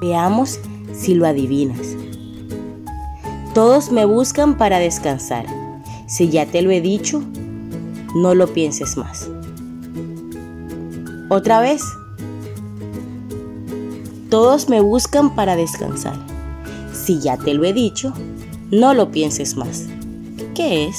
Veamos si lo adivinas. Todos me buscan para descansar. Si ya te lo he dicho, no lo pienses más. Otra vez. Todos me buscan para descansar. Si ya te lo he dicho, no lo pienses más. ¿Qué es?